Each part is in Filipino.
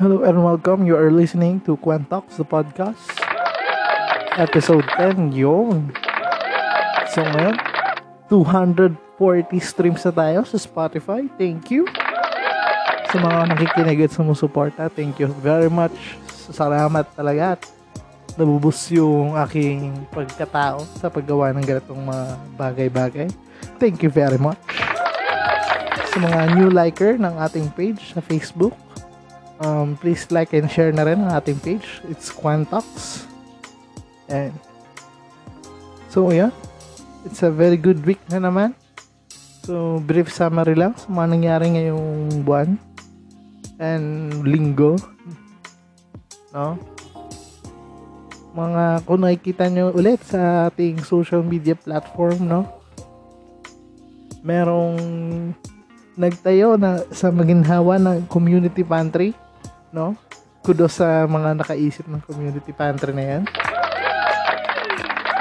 Hello and welcome. You are listening to Quantox, the podcast. Episode 10, yun. So ngayon, 240 streams na tayo sa Spotify. Thank you. Sa mga nakikinig at sumusuporta, thank you very much. Salamat talaga at nabubus yung aking pagkatao sa paggawa ng ganitong mga bagay-bagay. Thank you very much. Sa mga new liker ng ating page sa Facebook, um, please like and share na rin ang ating page. It's Quantox. And so yeah, it's a very good week na naman. So brief summary lang sa mga nangyari ngayong buwan and linggo. No? Mga kung nakikita nyo ulit sa ating social media platform, no? Merong nagtayo na sa maginhawa ng community pantry no? Kudos sa mga nakaisip ng community pantry na yan.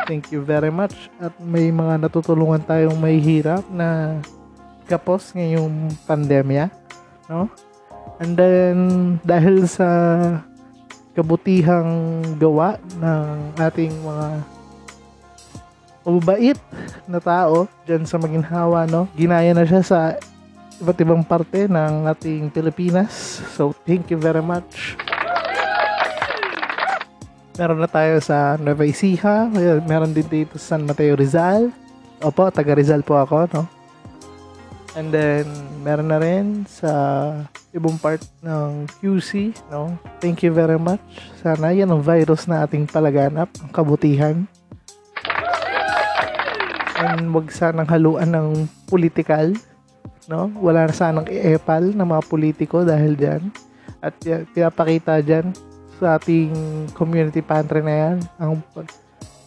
Thank you very much. At may mga natutulungan tayong may hirap na kapos ngayong pandemya, no? And then, dahil sa kabutihang gawa ng ating mga mababait na tao dyan sa Maginhawa, no? Ginaya na siya sa iba't ibang parte ng ating Pilipinas. So, thank you very much. Meron na tayo sa Nueva Ecija. Meron din dito sa San Mateo Rizal. Opo, taga Rizal po ako, no? And then, meron na rin sa ibang part ng QC, no? Thank you very much. Sana yan ang virus na ating palaganap, ang kabutihan. And wag sanang haluan ng political no? Wala na sanang i-epal ng mga politiko dahil diyan. At pinapakita diyan sa ating community pantry na yan ang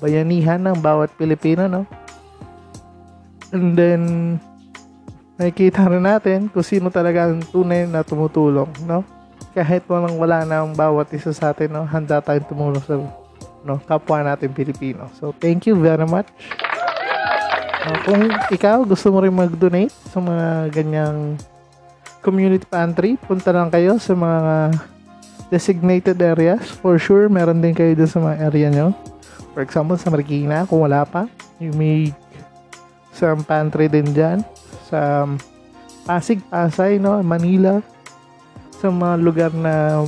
bayanihan ng bawat Pilipino, no? And then nakikita rin natin kung sino talaga ang tunay na tumutulong, no? Kahit walang wala na ang bawat isa sa atin, no? Handa tayong tumulong sa no, kapwa natin Pilipino. So, thank you very much. Uh, kung ikaw gusto mo rin mag-donate sa mga ganyang community pantry, punta lang kayo sa mga designated areas. For sure, meron din kayo dun sa mga area nyo. For example, sa Marikina, kung wala pa, you may some pantry din dyan. Sa Pasig, Pasay, no? Manila. Sa mga lugar na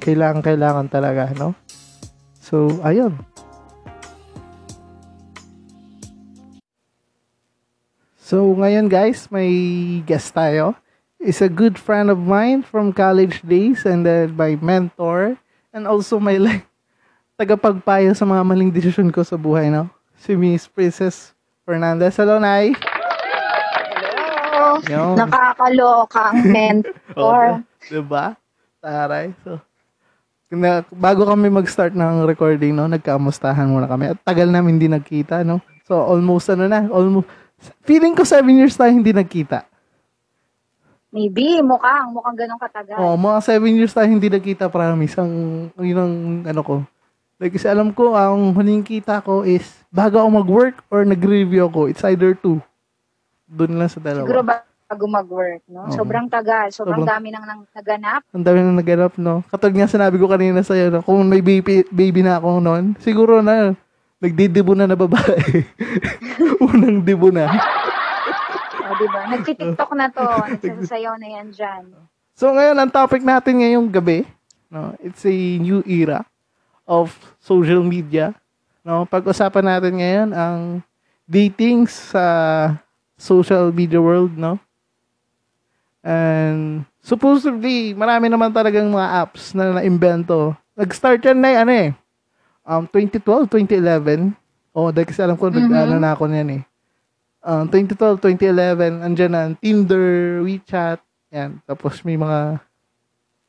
kailangan-kailangan talaga, no? So, ayun. So, ngayon guys, may guest tayo. Is a good friend of mine from college days and then my mentor and also my like tagapagpayo sa mga maling desisyon ko sa buhay, no? Si Miss Princess Fernandez. Hello, Nay! Hello! Yun. Nakakalokang mentor. diba? Taray. So, na, bago kami mag-start ng recording, no, nagkamustahan muna kami. At tagal namin hindi nagkita, no? So, almost ano na, almost, feeling ko seven years tayo hindi nagkita. Maybe, mukhang, mukhang ganun katagal. Oh, mga seven years tayo hindi nagkita, promise. Ang, yun ang, ano ko. Like, kasi alam ko, ang huling kita ko is, bago ako mag-work or nag-review ako, it's either two. Doon lang sa dalawa. Siguro bago mag-work, no? Oo. Sobrang tagal, sobrang Sobrang- dami nang, nang naganap. Ang dami na naganap, no? Katulad nga sinabi ko kanina sa'yo, no? kung may baby, baby na ako noon, siguro na, nagdidibo na na babae. Unang dibo na. O, di ba? Nagtitiktok na to. Nagsasayaw na yan dyan. So ngayon, ang topic natin ngayong gabi, no, it's a new era of social media. No, pag-usapan natin ngayon ang dating sa social media world, no? And supposedly, marami naman talagang mga apps na na-invento. Nag-start yan na ano eh. Um, 2012, 2011. Oh, dahil kasi alam ko, Mhm. ano na ako niyan eh. ah, 2012, 2011, andyan na, Tinder, WeChat, yan. Tapos may mga,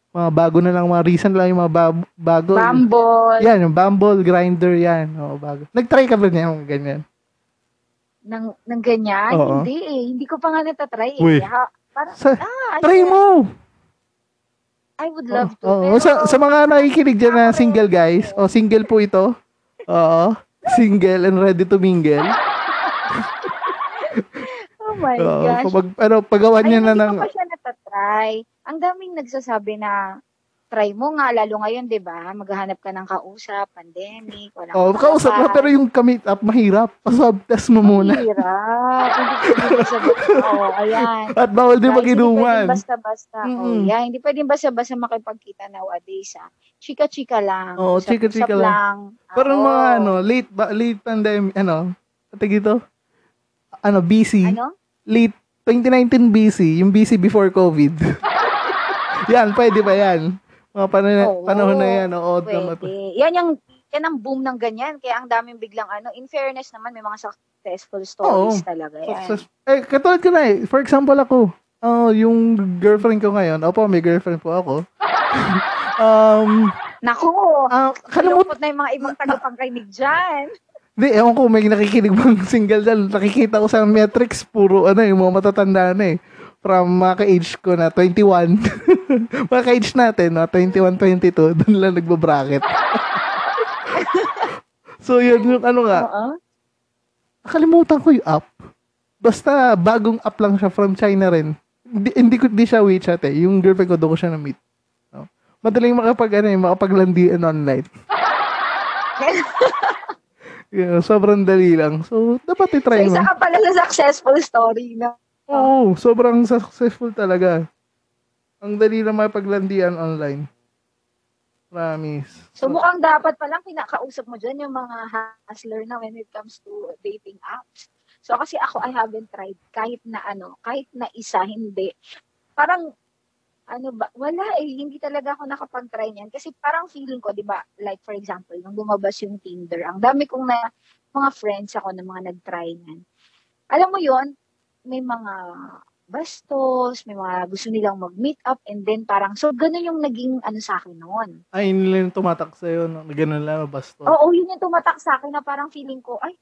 mga bago na lang, mga recent lang yung mga ba- bago. Bumble. Yan, yung Bumble, Grinder, yan. Oo, bago. Nag-try ka ba niya yung ganyan? Ng, ng ganyan? Oo. Hindi eh. Hindi ko pa nga natatry Uy. eh. Ha, parang, Sa, ah, try ayun. mo! I would love to. Oo, pero, sa, sa mga nakikinig dyan na single guys, o single po ito, oo, single and ready to mingle. oh my Oo, gosh. kapag, ano, pagawa niya Ayun, na hindi ng, ko pa siya natatry. Ang daming nagsasabi na try mo nga, lalo ngayon, di ba? Maghahanap ka ng kausap, pandemic, walang oh, kausap makakasal. pero yung commit up, mahirap. Pa-swab test mo muna. Mahirap. Oo, ayan. At bawal din mag-inuman. Hindi basta-basta. Oh, Mm-mm. yeah, hindi pwedeng basta-basta makipagkita nowadays, ah. Chika-chika lang. Oo, Usap- chika-chika lang. Ah, Pero oo. mga ano, late, ba, late pandemic, ano, ate gito, ano, BC, Ano? late 2019 BC, yung BC before COVID. yan, pwede ba yan? Mga panahon, Oo, panahon na yan, oo. Pwede. Yan yung yan ang boom ng ganyan. Kaya ang daming biglang ano. In fairness naman, may mga successful stories Oo. talaga. Yan. Success. Eh, katulad ko na eh. For example ako, oh, yung girlfriend ko ngayon, opo, may girlfriend po ako. um, Naku, ah, kalimut, kalungkot na yung mga ibang tagapangkinig dyan. di, ewan ko, may nakikinig bang single dyan. Nakikita ko sa metrics, puro, ano, yung mga matatanda na eh. From mga ka-age ko na 21. mga ka-age natin, no? 21, 22. Doon lang nagbabracket. so, yun yung ano nga. Oo. Nakalimutan ko yung app. Basta bagong app lang siya from China rin. Hindi, hindi ko di siya WeChat eh. Yung girlfriend ko doon ko siya na-meet. No? Madaling makapag ano eh, makapaglandian online. yeah, sobrang dali lang. So, dapat So, i-try mo. isa ka pala sa successful story na. Oo, sobrang successful talaga. Ang dali lang makapaglandian online. Promise. So, mukhang dapat palang kinakausap mo dyan yung mga hustler na when it comes to dating apps. So, kasi ako, I haven't tried kahit na ano, kahit na isa, hindi. Parang, ano ba, wala eh, hindi talaga ako nakapag-try niyan. Kasi parang feeling ko, di ba, like for example, nung lumabas yung Tinder, ang dami kong na, mga friends ako na mga nag-try niyan. Alam mo yon may mga bastos, may mga gusto nilang mag-meet up, and then parang, so ganun yung naging ano sa akin noon. Ay, nila yung tumatak sa'yo. No? Ganun lang, basto. Oo, yun yung tumatak sa akin na parang feeling ko, ay,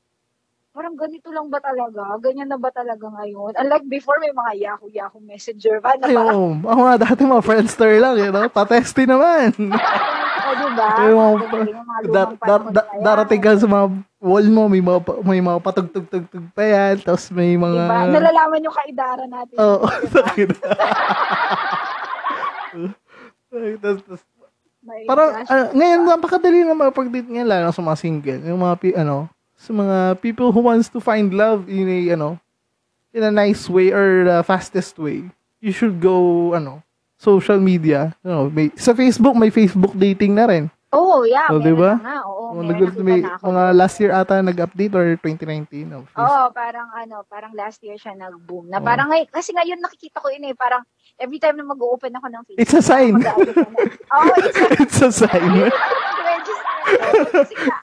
parang ganito lang ba talaga? Ganyan na ba talaga ngayon? Unlike before, may mga Yahoo, Yahoo Messenger pa na Ay, parang, oo. Ako nga dati mga friendster lang, you know? Patesti naman. oh, diba? Ay, mga, mga da, da, da, darating ka sa mga wall mo, may mga, may mga patugtug-tugtug pa yan, tapos may mga... Diba? Nalalaman yung kaidara natin. Oo. diba? Ay, tas- tas- My Parang, ah, ngayon, napakadali na makapag-date ngayon, lalo sa mga single. Yung mga, ano, sa mga people who wants to find love in a, ano, in a nice way or the fastest way. You should go, ano, social media. You know, may, sa Facebook, may Facebook dating na rin. Oo, yeah. Oh, meron diba? na. Oo, Oh, nag- may, na ako. mga last year ata nag-update or 2019. No? Oo, parang ano, parang last year siya nag-boom. Na Oo. parang ngay- kasi ngayon nakikita ko yun eh, parang every time na mag-open ako ng Facebook. It's a sign. na- Oo, it's a It's a sign. Kasi nga,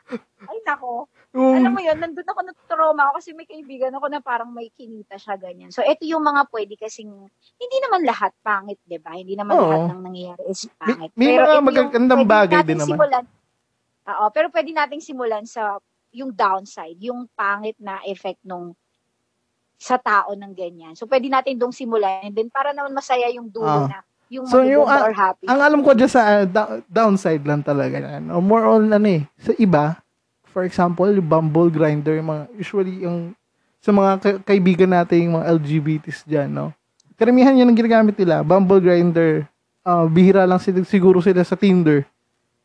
ay nako. Alam Yung, mo yun, nandun ako na-trauma ako kasi may kaibigan ako na parang may kinita siya ganyan. So, ito yung mga pwede kasing, hindi naman lahat pangit, di ba? Hindi naman Oo. lahat ng nangyayari is may, pangit. may Pero mga magagandang bagay din naman. Simulan, Oo, pero pwede nating simulan sa yung downside, yung pangit na effect nung sa tao ng ganyan. So, pwede natin dong simulan and then para naman masaya yung dulo Ah. na yung So, yung, or happy. Ang alam ko dyan sa uh, da- downside lang talaga yan. O more on ano eh, sa iba, for example, yung Bumble Grinder, yung mga, usually yung sa mga ka- kaibigan natin, yung mga LGBTs dyan, no? Karamihan yan ang ginagamit nila. Bumble Grinder, ah, bihira lang sila, siguro sila sa Tinder.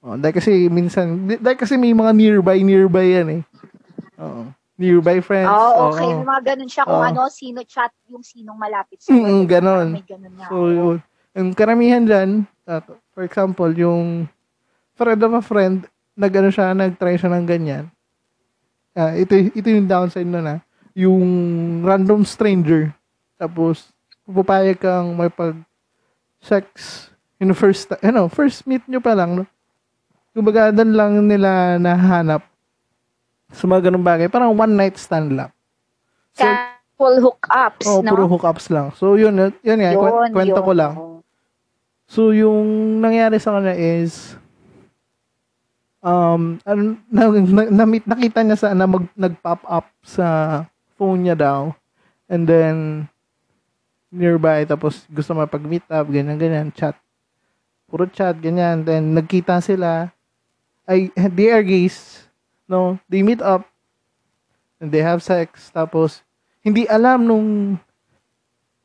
Oh, dahil kasi minsan, dahil kasi may mga nearby, nearby yan eh. Oo. Nearby friends. Oo, okay. oo. May mga ganun siya kung Oo. ano, sino chat, yung sinong malapit sa Mm. May ganun nga. So, yun. Yung karamihan dyan, uh, for example, yung friend of a friend, nag-ano siya, nag-try siya ng ganyan. Ah, ito, ito yung downside nun na yung random stranger. Tapos, pupapayag kang may pag sex in the first, ano, first meet nyo pa lang, no? Kumbaga, doon lang nila nahanap sa mga ganung bagay. Parang one night stand lang. So, Full hookups, Oh, no? puro hookups lang. So, yun, yun nga, kwen- kwento yun. ko lang. So, yung nangyari sa kanya is, um, ano, na, na, na- nakita niya sa, na mag, nag-pop up sa phone niya daw. And then, nearby, tapos gusto mapag-meet up, ganyan, ganyan, chat. Puro chat, ganyan. Then, nagkita sila. Ay, they are gays. No? They meet up. And they have sex. Tapos, hindi alam nung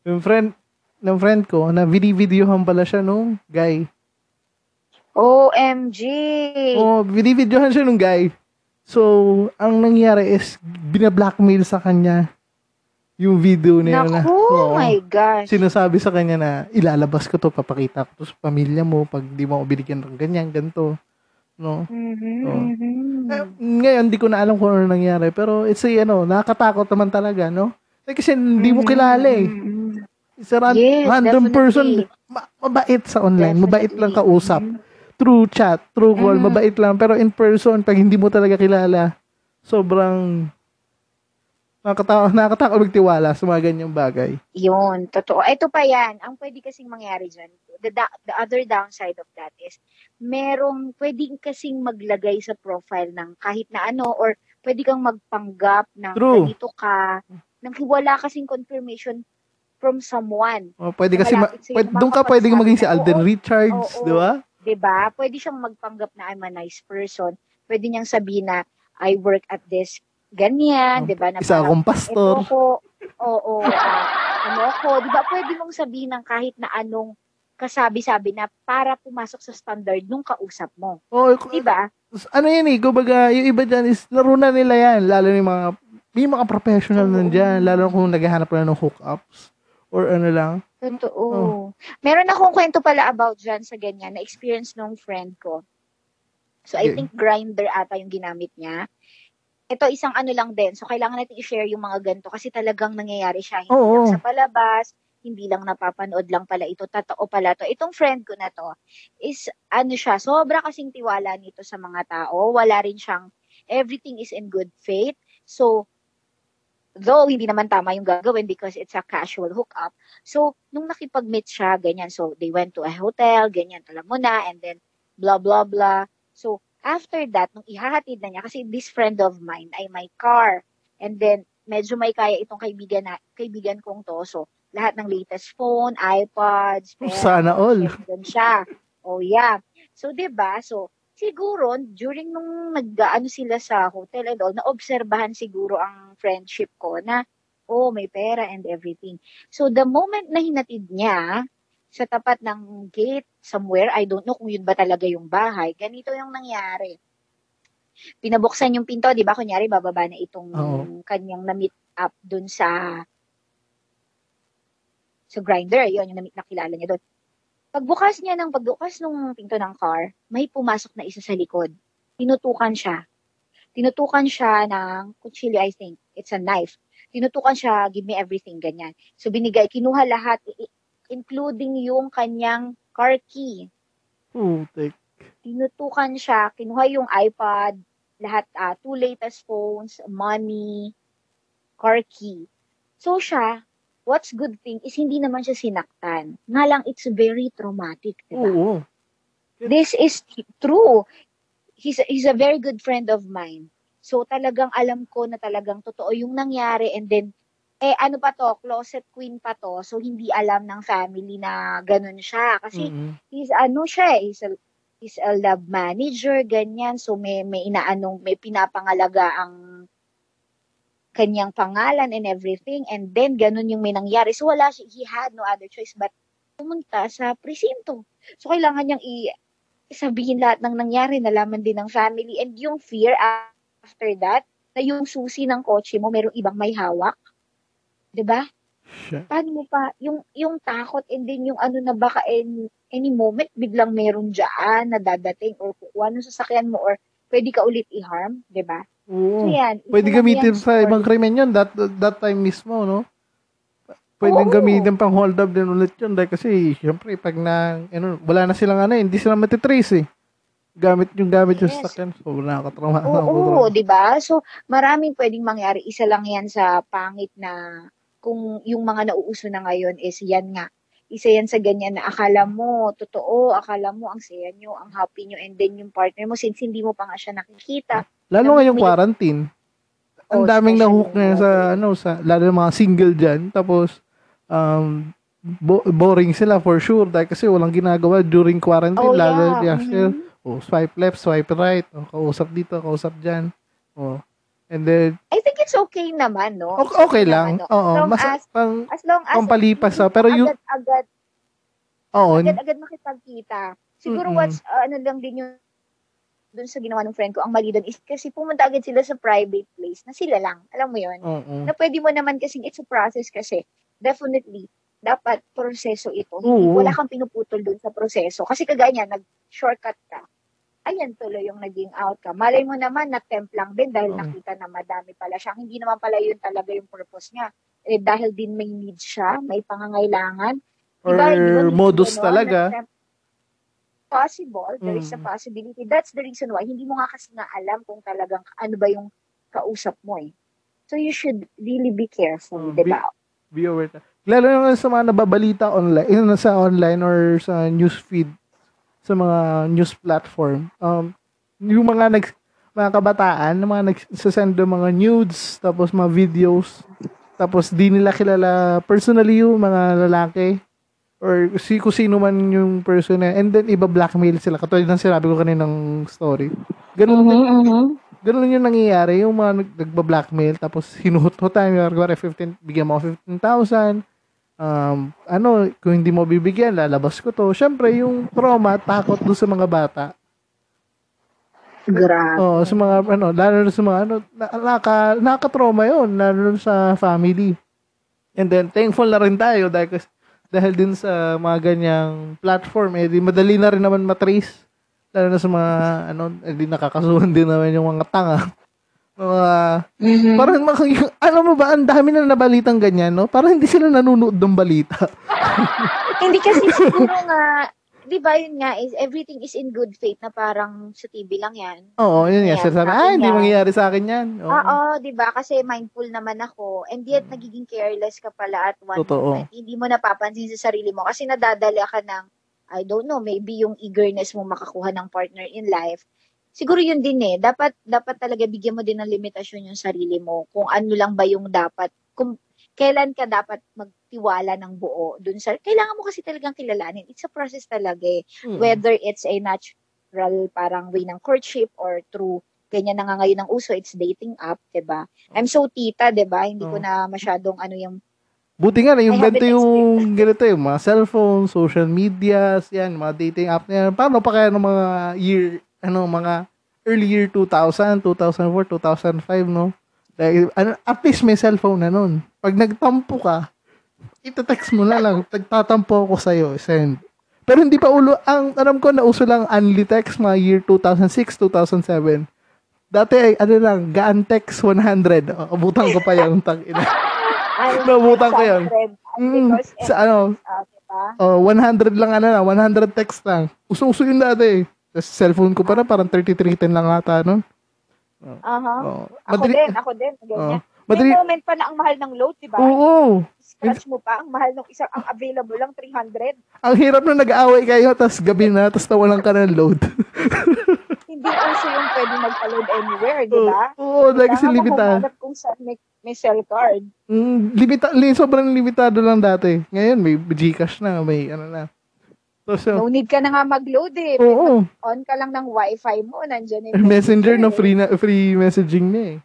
yung friend ng friend ko na video-videohan pala siya nung guy. OMG! Oh, video-videohan siya nung guy. So, ang nangyari is bina-blackmail sa kanya yung video niya na. Naku, Oo. my gosh. Sinasabi sa kanya na ilalabas ko to, papakita ko to sa pamilya mo pag di mo binigyan ng ganyan, ganito. No? Mhm, Oo. mhm. Eh, ngayon, di ko na alam kung ano nangyari. Pero it's a, ano, nakakatakot naman talaga, no? Eh, kasi hindi mo kilala eh. Mhm. It's a ran- Yes, random definitely. person. Ma- mabait sa online. Mabait lang Definitely. kausap. Mhm. Through chat, through call, Mhm. mabait lang. Pero in person, pag hindi mo talaga kilala, sobrang nakakatakot, nakakatakot magtiwala sa mga ganyang bagay. Yun, totoo. Ito pa yan, ang pwede kasing mangyari dyan, the, da- the other downside of that is, merong pwedeng kasing maglagay sa profile ng kahit na ano, or pwede kang magpanggap ng True. ganito ka, nang wala kasing confirmation from someone. O, pwede kasi, ma- pwede, doon ka pwede maging si Alden Richards, oo. di ba? 'Di ba? Pwede siyang magpanggap na I'm a nice person. Pwede niyang sabihin na I work at this ganyan, 'di ba? Na Isa parang, akong pastor. Ito ko, oo, ah, ano ko, di ba pwede mong sabihin ng kahit na anong kasabi-sabi na para pumasok sa standard nung kausap mo. O, Di ba? ano yan eh, kumbaga, yung iba dyan is, laro na nila yan, lalo yung mga, may mga professional Oo. nandyan, lalo kung naghahanap na ng hookups, or ano lang. Totoo. Oh. Meron akong kwento pala about dyan sa ganyan na experience nung friend ko. So, I Okay. think grinder ata yung ginamit niya. Ito, isang ano lang din. So, kailangan natin i-share yung mga ganito kasi talagang nangyayari siya. Hindi Oo. lang sa palabas, hindi lang napapanood lang pala ito. Totoo pala to. Itong friend ko na to is, ano siya, sobra kasing tiwala nito sa mga tao. Wala rin siyang, everything is in good faith. So, though hindi naman tama yung gagawin because it's a casual hookup, So, nung nakipag-meet siya, ganyan. So, they went to a hotel, ganyan, alam mo na, and then, blah, blah, blah. So, after that, nung ihahatid na niya, kasi this friend of mine ay may car. And then, medyo may kaya itong kaibigan, na, kaibigan kong to. So, lahat ng latest phone, iPods, pera, Sana all. Doon siya. Oh, yeah. So, 'di ba So, siguro, during nung nag-ano sila sa hotel and all, naobserbahan siguro ang friendship ko na, oh, may pera and everything. So, the moment na hinatid niya sa tapat ng gate somewhere, I don't know kung yun ba talaga yung bahay, ganito yung nangyari. Pinabuksan yung pinto, di ba? Kunyari, bababa na itong Oo. kanyang na-meet up dun sa sa grinder, yun, yung na-meet nakilala niya doon. Pagbukas niya ng pagbukas ng pinto ng car, may pumasok na isa sa likod. Tinutukan siya. Tinutukan siya ng kutsilyo, I think. It's a knife. Tinutukan siya, give me everything, ganyan. So binigay, kinuha lahat, including yung kanyang car key. Putik. Tinutukan siya, kinuha yung iPad, lahat, ah, two latest phones, money, car key. So siya, what's good thing is hindi naman siya sinaktan. Nga lang, it's very traumatic, di ba? Oo. This is true. He's, he's a very good friend of mine. So talagang alam ko na talagang totoo yung nangyari and then, eh ano pa to, closet queen pa to. So hindi alam ng family na ganun siya. Kasi Mm-mm. he's ano siya, eh, he's a, he's a lab manager, ganyan. So may, may inaanong, may pinapangalaga ang kanyang pangalan and everything. And then, ganun yung may nangyari. So wala siya, he had no other choice but pumunta sa presinto. So kailangan niyang i sabihin lahat ng nangyari, nalaman din ng family. And yung fear after that, na yung susi ng kotse mo, merong ibang may hawak. 'Di ba? Paano mo pa, yung, yung takot and then yung ano na baka in, any moment, biglang meron dyan na dadating or kukuha ng sasakyan mo or pwede ka ulit i-harm, 'di ba? So Oo. yan. isa Pwede gamitin yan sa story. ibang krimen yun, that, that time mismo, no? Pwedeng Oo. gamitin pang hold up din ulit yun. Dahil kasi, syempre, pag na, ano, wala na silang ano, hindi sila matitrace eh. Gamit yung gamit yung Yes. sasakyan. So, nakakatrauma. Oo, 'di ba? So maraming pwedeng mangyari. Isa lang 'yan sa pangit na kung yung mga nauuso na ngayon is yan nga. Isa yan sa ganyan na akala mo, totoo, akala mo ang saya nyo, ang happy nyo, and then yung partner mo, since hindi mo pa nga siya nakikita. Lalo ngayong may- quarantine. Ang Oh, daming nahook ngayon sa, ano, sa, lalo ng mga single dyan. Tapos, um, bo- boring sila for sure. Dahil kasi walang ginagawa during quarantine. Oh, lalo, yeah. yeah, Mhm. oh, swipe left, swipe right. Oh, kausap dito, kausap dyan. Oh. And then, I think it's okay naman, no? okay, okay lang. naman, no? Oo, As long mas, as, pang, as long as, pampalipas, hindi ah. Pero yung- agad-agad, oo, agad-agad makipagkita. Siguro Mm-mm. what's, uh, ano lang din yung dun sa ginawa ng friend ko, ang mali dun is kasi pumunta agad sila sa private place na sila lang. Alam mo yon oo. Na pwede mo naman kasi it's a process kasi. Definitely, dapat proseso ito. Oo. wala kang pinuputol dun sa proseso. Kasi kagaya nag-shortcut ka. Ayan tuloy yung naging outcome. Malay mo naman, na-temp lang din dahil Oo. nakita na madami pala siya. Hindi naman pala yun talaga yung purpose niya. Eh, dahil din may needs siya, may pangangailangan. Or Diba, mo modus ganon, talaga. na- Possible, there is a Mm. possibility. That's the reason why hindi mo nga kasi nga alam kung talagang ano ba yung kausap mo eh. So you should really be careful, Mm, di ba? Be aware. ta- Lalo yung sa mga nababalita online, yun, sa online or sa news feed, sa mga news platform. Um, yung mga nag, mga kabataan, mga nagsasend ng mga nudes, tapos mga videos, tapos di nila kilala personally yung mga lalaki or si kung sino man yung person na, and then iba blackmail sila. Katulad ng sinabi ko kaninang story. Ganun din ganun yung nangyayari, yung mga nag- nagba-blackmail, tapos hinuhut-hutan, yung kuwari 15, bigyan mo ako 15,000, um, ano, kung hindi mo bibigyan, lalabas ko to. Siyempre, yung trauma, takot doon sa mga bata. Grabe. Oo, sa mga, ano, lalo na sa mga, ano, na, naka, nakaka-trauma yun, lalo na sa family. And then, thankful na rin tayo dahil, dahil din sa mga ganyang platform, eh, di madali na rin naman matrace. Lalo na sa mga, ano, eh, di nakakasuhan din naman yung mga tanga. Mga, Mhm. Parang, alam mo ba, ang dami na nabalitang ganyan, no? Parang hindi sila nanonood ng balita. Hindi kasi siguro nga, di ba yun nga, is everything is in good faith na parang sa TV lang yan. Oo, yun nga. Sasabi, akin ah, hindi yan." mangyayari sa akin yan. Oo. Oo, di ba? Kasi mindful naman ako. And yet, nagiging careless ka pala at one Totoo. moment. Hindi mo napapansin sa sarili mo kasi nadadala ka ng, I don't know, maybe yung eagerness mo makakuha ng partner in life. Siguro yun din eh. Dapat, dapat talaga bigyan mo din ng limitasyon yung sarili mo. Kung ano lang ba yung dapat, kung kailan ka dapat magtiwala ng buo dun sa, kailangan mo kasi talagang kilalanin. It's a process talaga eh Mm. whether it's a natural parang way ng courtship or through ganyan na nga ngayon ang uso, it's dating app, 'di ba? I'm so tita, 'di ba? Hindi ko Oh. na masyadong ano yung Buti nga na yung ganito yung ganito yung mga cellphone, social medias, yan, mga dating app na yan. Paano pa kaya ng mga year, ano, mga early year 2000, 2004, 2005, no? Dahil, ano, at least may cellphone na nun. Pag nagtampo ka, itatext mo na lang, tagtatampo ako sa'yo, send. Pero hindi pa ulo, ang alam ko na uso lang only text mga year 2006, 2007. Dati ay, ano lang, gaan text 100. O, Abutan ko pa yung tang ina. Nabutan ko yun. Mm, sa ano, uh, diba? Oh, 100 lang ano na, 100 text lang. Usong-uso yun dati. Tapos cellphone ko para parang 3310 lang ata nun. Aha. Oh. Ako Madali, din, ako din, oh. ganyan. Madali, May moment pa na ang mahal ng load, 'di ba? oo. Scratch mo pa ang mahal ng isang ang available lang 300. Ang hirap na nag-aaway kayo, tapos gabi na, tapos nawalan ka ng load. Hindi also yung pwede magpa-load anywhere, 'di ba? Oo, dahil kasi humanap kung saan may, may cell card. Mm, limita, li, sobrang limitado lang dati. Ngayon, may Gcash na, may ano na. So, so No need ka na nga mag-load eh. oo. On ka lang ng wifi mo, nandiyan yung Messenger na eh. free na free messaging na eh.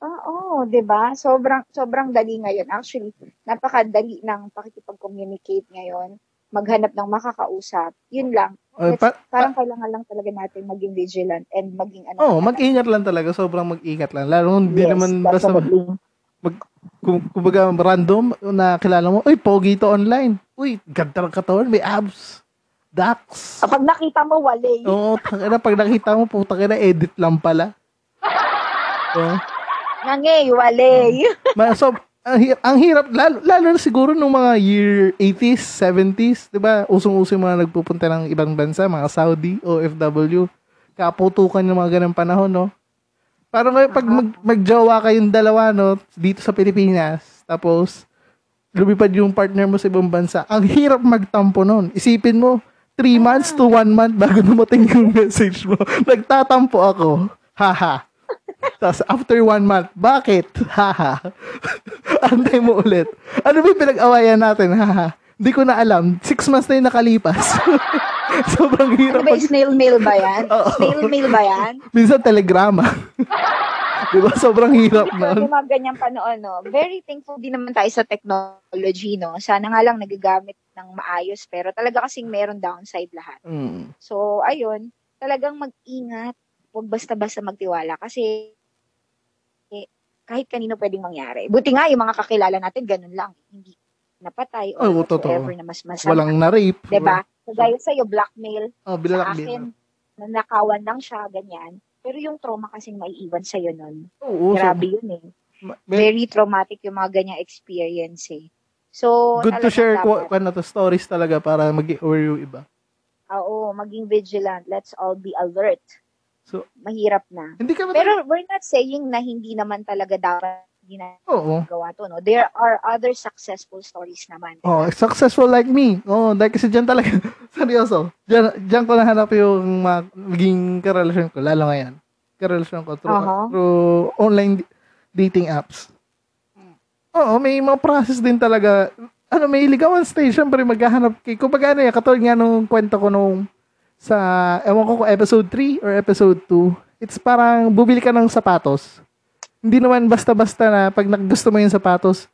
Oo, 'di ba? Sobrang sobrang dali ngayon. Actually, napakadali ng pakikipag-communicate ngayon. Maghanap ng makakausap. Yun lang. Uh, Let's- pa, Parang kailangan lang talaga natin maging vigilant and maging ano. oh, mag-ingat lang talaga. Sobrang mag-ingat lang. Lalo hindi Yes, naman basta definitely. kung kumbaga random na kilala mo, uy, pogi to online. Uy, ganda ng katawan, may abs. Dax. Kapag nakita mo, wale. Oo, tangina, pag nakita mo, puta na edit lang pala. Oo. Nange, wale. Ma- so, ang, hi- ang hirap, lalo, lalo na siguro nung mga year 80s, 70s, di ba? Usong-uso yung mga nagpupunta ng ibang bansa, mga Saudi, OFW. Kaputukan yung mga ganang panahon, no? Parang ngayon, pag mag, magjowa kayong dalawa, no, dito sa Pilipinas, tapos, lumipad yung partner mo sa ibang bansa. Ang hirap magtampo nun. Isipin mo, 3 months to 1 month bago dumating yung message mo. Nagtatampo ako. Haha. Tapos after 1 month, bakit? Haha. Antay mo ulit. Ano ba yung pinag-awayan natin? Haha. Hindi ko na alam. 6 months na yung nakalipas. Sobrang Ano hirap. ba, Pag, snail mail ba yan? Oo. Snail mail ba yan? minsan telegrama. Di ba? Sobrang hirap na. Yung mga ganyan pa noon, no? Very thankful din naman tayo sa technology, no? Sana nga lang nagagamit ng maayos, pero talaga kasing meron downside lahat. Mm. So, ayun, talagang mag-ingat. Huwag basta-basta magtiwala kasi eh, kahit kanino pwedeng mangyari. Buti nga, yung mga kakilala natin, ganun lang. Hindi napatay or Oo, totoo. whatsoever na mas masama. Walang na-rape. Diba? Kagaya sa'yo, blackmail. Oh, Sa bilalak akin, nanakawan lang siya, ganyan. Pero yung trauma kasing maiiwan sa'yo nun, Oo, so, grabe yun eh. Very traumatic yung mga ganyang experience eh. So, good to share ko dapat- ano to stories talaga para mag-aware yung iba. Oo, maging vigilant. Let's all be alert. So- Mahirap na. Hindi ka ba Pero we're not saying na hindi naman talaga dapat ginagawa to, no? There are other successful stories naman. Oh, successful like me. Oh, dahil kasi dyan talaga. Seryoso. Dyan, dyan ko nahanap yung maging karelasyon ko, lalo ngayon. Karelasyon ko through, Aha. through online dating apps. Oo, may mga process din talaga. Ano, may ligawan stage. Siyempre, maghahanap kay, kumbaga ano yan, katulad nga nung kwento ko nung sa, ewan ko kung episode 3 or episode 2, it's parang bubili ka ng sapatos. Hindi naman basta-basta na pag gusto mo yung sapatos,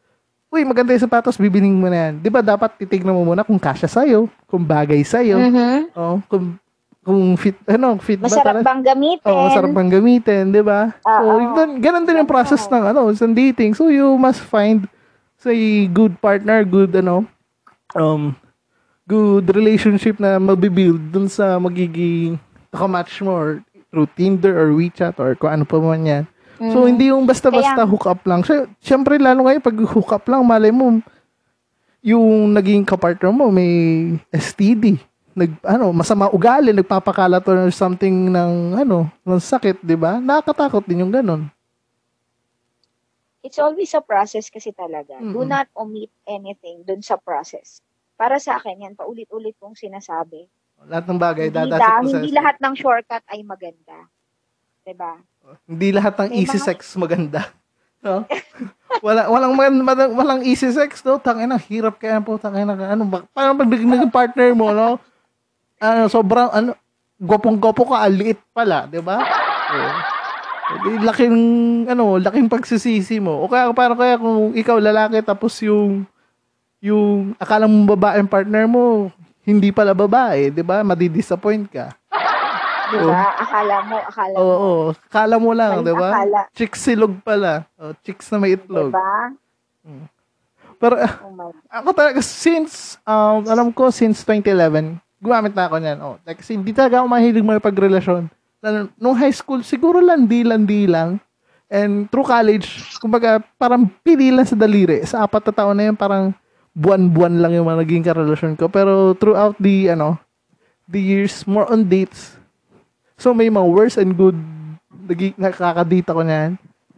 uy, maganda yung sapatos, bibiling mo na yan. Di ba dapat titignan mo muna kung kasya sa'yo, kung bagay sa'yo, Mhm. oh, kung, kung fit, ano, fit ba Masarap bang gamitin? Oo, sarap bang gamitin, di ba? So, yun, ganun din yung process ng, ano, sa dating. So, you must find say good partner, good, ano, um, good relationship na mabibuild dun sa magiging kamatch mo or through Tinder or WeChat or kung ano pa man yan. So, Mhm. hindi yung basta-basta Kaya- hook up lang. Sy- Siyempre, lalo ngayon, pag hook up lang, malay mo, yung naging kapartner mo, may STD. Nag, ano, masama ugali, nagpapakalat or something ng, ano, ng sakit, di ba? Nakakatakot din yung ganun. It's always a process kasi talaga. Do Mm-mm. not omit anything dun sa process. Para sa akin yan, paulit-ulit kong sinasabi. Lahat ng bagay, Hindi, dadasig da, hindi lahat ng shortcut ay maganda. 'Di ba? Hindi lahat ng May easy mga- sex maganda. No? wala walang walang, walang, easy sex no tangina hirap kaya po tangina ano ba parang pag naging partner mo no ano sobrang ano gwapong-gwapo ka aliit pala di ba Oo. Di laking ano laking pagsisisi mo o kaya parang kaya kung ikaw lalaki tapos yung yung akala mo babae partner mo hindi pala babae di ba madidisappoint ka 'Di ba? Akala mo, akala oo mo. oo. akala mo lang di ba Chicks silog pala. Oh, chicks na may 'di itlog. ba? Pero ah, Oh ako talaga, since, um, alam ko, since 2011, gumamit na ako niyan. Oh, like, kasi hindi talaga ako mahilig makipagrelasyon. Nung high school, siguro landi-landi lang. And through college, kumbaga, parang pili lang sa daliri. Sa apat na taon na yun, parang buwan-buwan lang yung mga naging karelasyon ko. Pero throughout the, ano, the years, more on dates. So, may mga worse and good nagi, nakakadate ako niyan.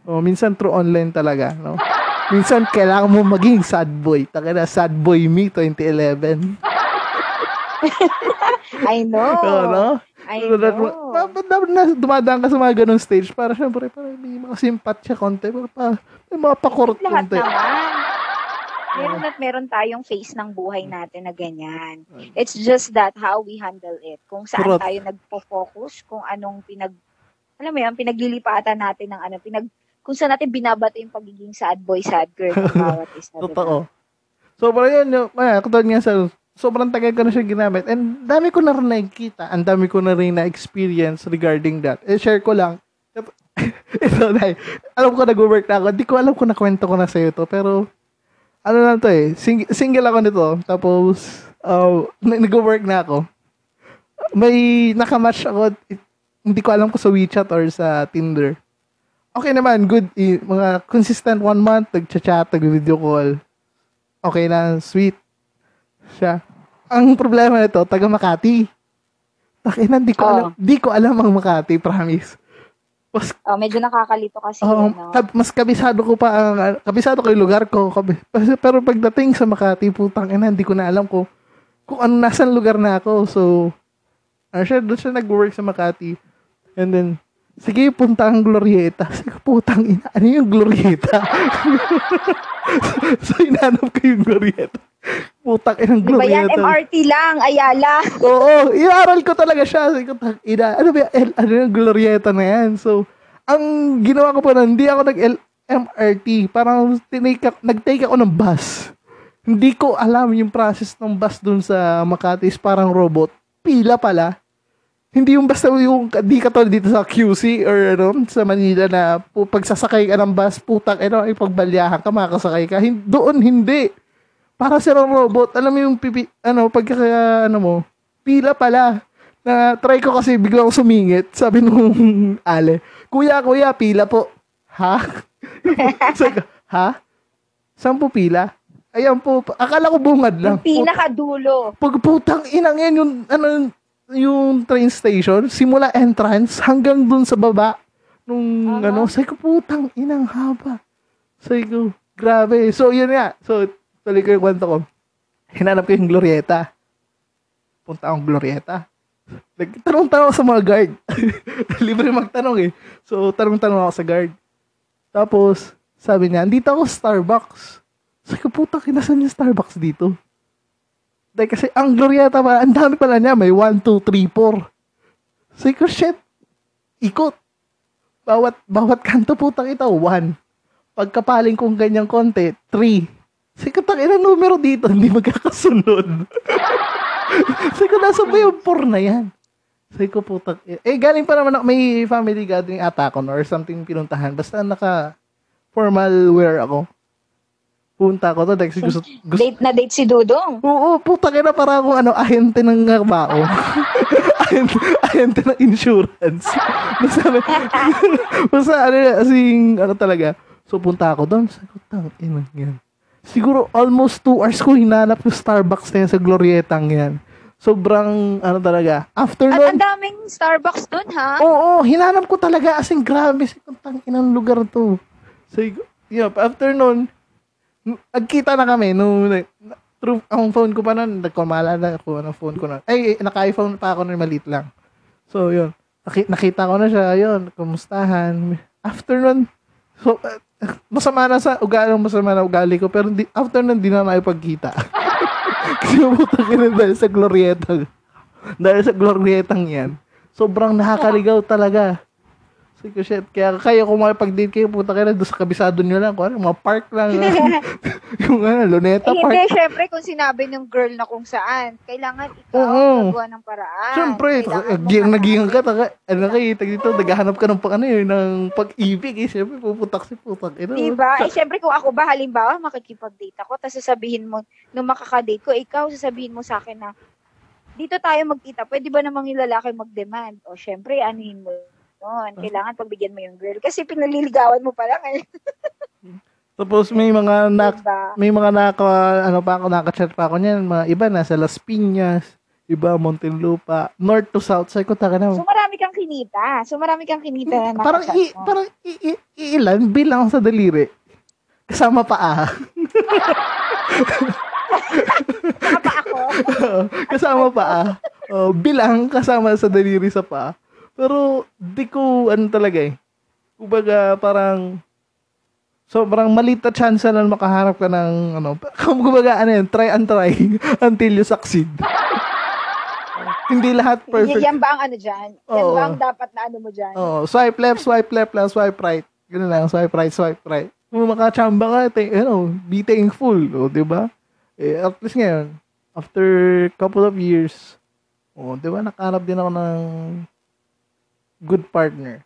Oh, minsan through online talaga, no? Minsan kailangan mo maging sad boy. Taka na, sad boy me 2011. I know. Oo, no? I that- know. dapat na dumadaan ka sa mga ganong stage para syempre para may mga simpatsya konti para pa may mga pakurot Lahat konti. naman. Meron at meron tayong face ng buhay natin na ganyan. It's just that how we handle it. Kung saan Kurot. tayo nagpo-focus, kung anong pinag alam mo yan, pinaglilipatan natin ng ano, pinag kung saan natin binabato yung pagiging sad boy, sad girl ng bawat isa. Totoo. So, para yun, yung, kaya, katulad nga sa, sobrang tagal ko na siya ginamit. And dami ko na rin nakikita. Ang dami ko na rin na-experience regarding that. Eh, share ko lang. Ito, dahil, alam ko nag-work na ako. Hindi ko alam kung nakwento ko na sa'yo to. Pero, ano lang to eh. Sing- single ako nito. Tapos, uh, nag-work na ako. May nakamatch ako. It- hindi ko alam kung sa WeChat or sa Tinder. Okay naman, good. Mga consistent one month, nag-chat, nag-video call. Okay na, sweet. Siya. Ang problema nito, taga Makati. Takina, di ko Oh. alam, di ko alam ang Makati, promise. Mas, Oh, medyo nakakalito kasi oh, yun, no? mas kabisado ko pa ang, kabisado ko yung lugar ko. Kabi, pero- pero pagdating sa Makati, putang ina, hindi ko na alam ko kung ano, nasan lugar na ako. So, ano siya, doon siya nag-work sa Makati. And then, sige, punta ang Glorieta. Sige, putang ina, ano yung Glorieta? so, inanap ko yung Glorieta. Putang ina, Di ba yan? Glorieta. MRT lang, Ayala. Oo, iaral ko talaga siya. Sabi ko, "Tang ina, ano ba, L, ano yung Glorieta na yan? So, ang ginawa ko pa nun, hindi ako nag-MRT. Parang tinake, ako- nag-take ako ng bus. Hindi ko alam yung process ng bus dun sa Makati is parang robot. Pila pala. Hindi yung basta yung, di ka to dito sa QC or ano, sa Manila na pu- pagsasakay ka ng bus, putang, ano, ipagbalyahan ka, makasakay ka. Hin- doon, hindi. Para silang robot. Alam mo yung pipi, ano, pagka, ano mo, pila pala. Na try ko kasi biglang sumingit. Sabi nung ale, Kuya, kuya, pila po. Ha? Ha? Saan po pila? Ayan po. Akala ko bungad lang. Yung pinakadulo. Pag putang inang yan, yung, ano, yung train station, simula entrance hanggang dun sa baba. Nung, Aha. ano, sabi ko, putang inang haba. Sabi ko, grabe. So, yun nga. So, tuloy ko yung kwento ko. Hinanap ko yung Glorieta. Punta akong Glorieta. Nagtanong-tanong sa mga guard. Libre magtanong eh. So, tanong-tanong ako sa guard. Tapos, sabi niya, andito ako Starbucks. Sabi ko, puta, kinasan yung Starbucks dito? Dahil kasi ang Glorieta pa, ang dami pala niya. May 1, 2, 3, 4. Sabi ko, shit. Ikot. Bawat, bawat kanto putang ito, 1. Pagkapaling kong ganyang konti, 3. Sabi ko, tangina numero dito, hindi magkakasunod. Sabi ko, nasa ba yung 4 na yan? Sabi ko, ina. Eh, galing pa naman ako, may family gathering ata ako no, or something pinuntahan. Basta naka formal wear ako. Punta ko to, dahil gusto, gusto, Date na date si Dudong. Oo, puta ka na para akong ano, ahente ng bao. ahente, ahente ng insurance. Basta, basta ano, asing, ano talaga. So, punta ako doon. Ko, tang, ina, yan. Siguro, almost two hours ko hinanap yung Starbucks na yan sa Glorietang yan. Sobrang, ano talaga. After At nun, ang daming Starbucks dun, ha? Oo, hinanap ko talaga asing grabe sa kung inang lugar to. So, yeah, after nun, nagkita na kami nung na- through ang phone ko pa nun, nagkamala na ako ng phone ko na. Ay, naka-iPhone pa ako nun, maliit lang. So, yun. Naki- nakita ko na siya, yun, kumustahan. After nun, so, uh, masama na sa ugali, masama na ugali ko, pero di, after nun, di na nakipagkita. Kasi umutang ka dahil sa glorietang. Dahil sa glorietang yan. Sobrang nakakaligaw talaga. Ko, shit, kaya kayo kung makipag-date kayo, puta kayo na doon sa kabisado nyo lang. Kung ano, mga park lang. yung ano, Luneta Eh, Park. hindi, syempre, kung sinabi ng girl na kung saan, kailangan ikaw Oo. gagawa ng paraan. Mo giyang paraan. naging ka, taka, ano kayo, tag dito, naghahanap ka ng pang ano yun, ng pag-ibig, eh, siyempre, puputak si putak. Ino, Diba? Eh, syempre, kung ako ba, halimbawa, makikipag-date ako, tapos sasabihin mo, nung makaka-date ko, ikaw, sasabihin mo sa akin na, dito tayo magkita, pwede ba namang yung lalaki mag-demand? O, syempre, anuhin mo Ah. yun. Kailangan pagbigyan mo yung girl. Kasi pinaliligawan mo pa lang eh. Tapos may mga na, Diba? may mga naka, ano pa ako, naka-chat pa ako niyan, mga iba nasa Las Piñas, iba Montelupa, north to south, sa ko taka na. So, marami kang kinita. So, marami kang kinita na parang i, mo. parang i, i, ilan bilang sa daliri. Kasama pa ah. Saka pa ako. kasama pa ah. Oh, bilang kasama sa daliri sa pa. Pero di ko ano talaga eh. Kumbaga parang sobrang maliit na chance na makaharap ka ng ano, kumbaga ano yun, try and try until you succeed. Hindi lahat perfect. Yan ba ang ano dyan? Yan Oo. ba ang dapat na ano mo dyan? Oh, swipe left, swipe left lang, swipe right. Ganun lang, swipe right, swipe right. Kung makachamba ka, te, ano, be thankful, o, di ba? Eh, at least ngayon, after couple of years, oh, di ba, nakahanap din ako ng good partner.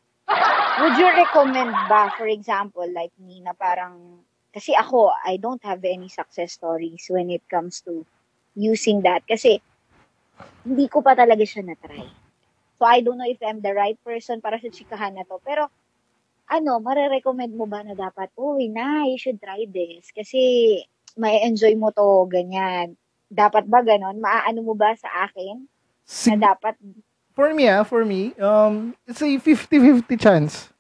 Would you recommend ba, for example, like me, na parang, kasi ako, I don't have any success stories when it comes to using that. Kasi, hindi ko pa talaga siya na-try. So, I don't know if I'm the right person para sa chikahan na to. Pero, ano, marirecommend mo ba na dapat, uy, na, you should try this. Kasi, may enjoy mo to, ganyan. Dapat ba ganon? Maaano mo ba sa akin na Sig- dapat for me, ah, for me, um, it's a 50-50 chance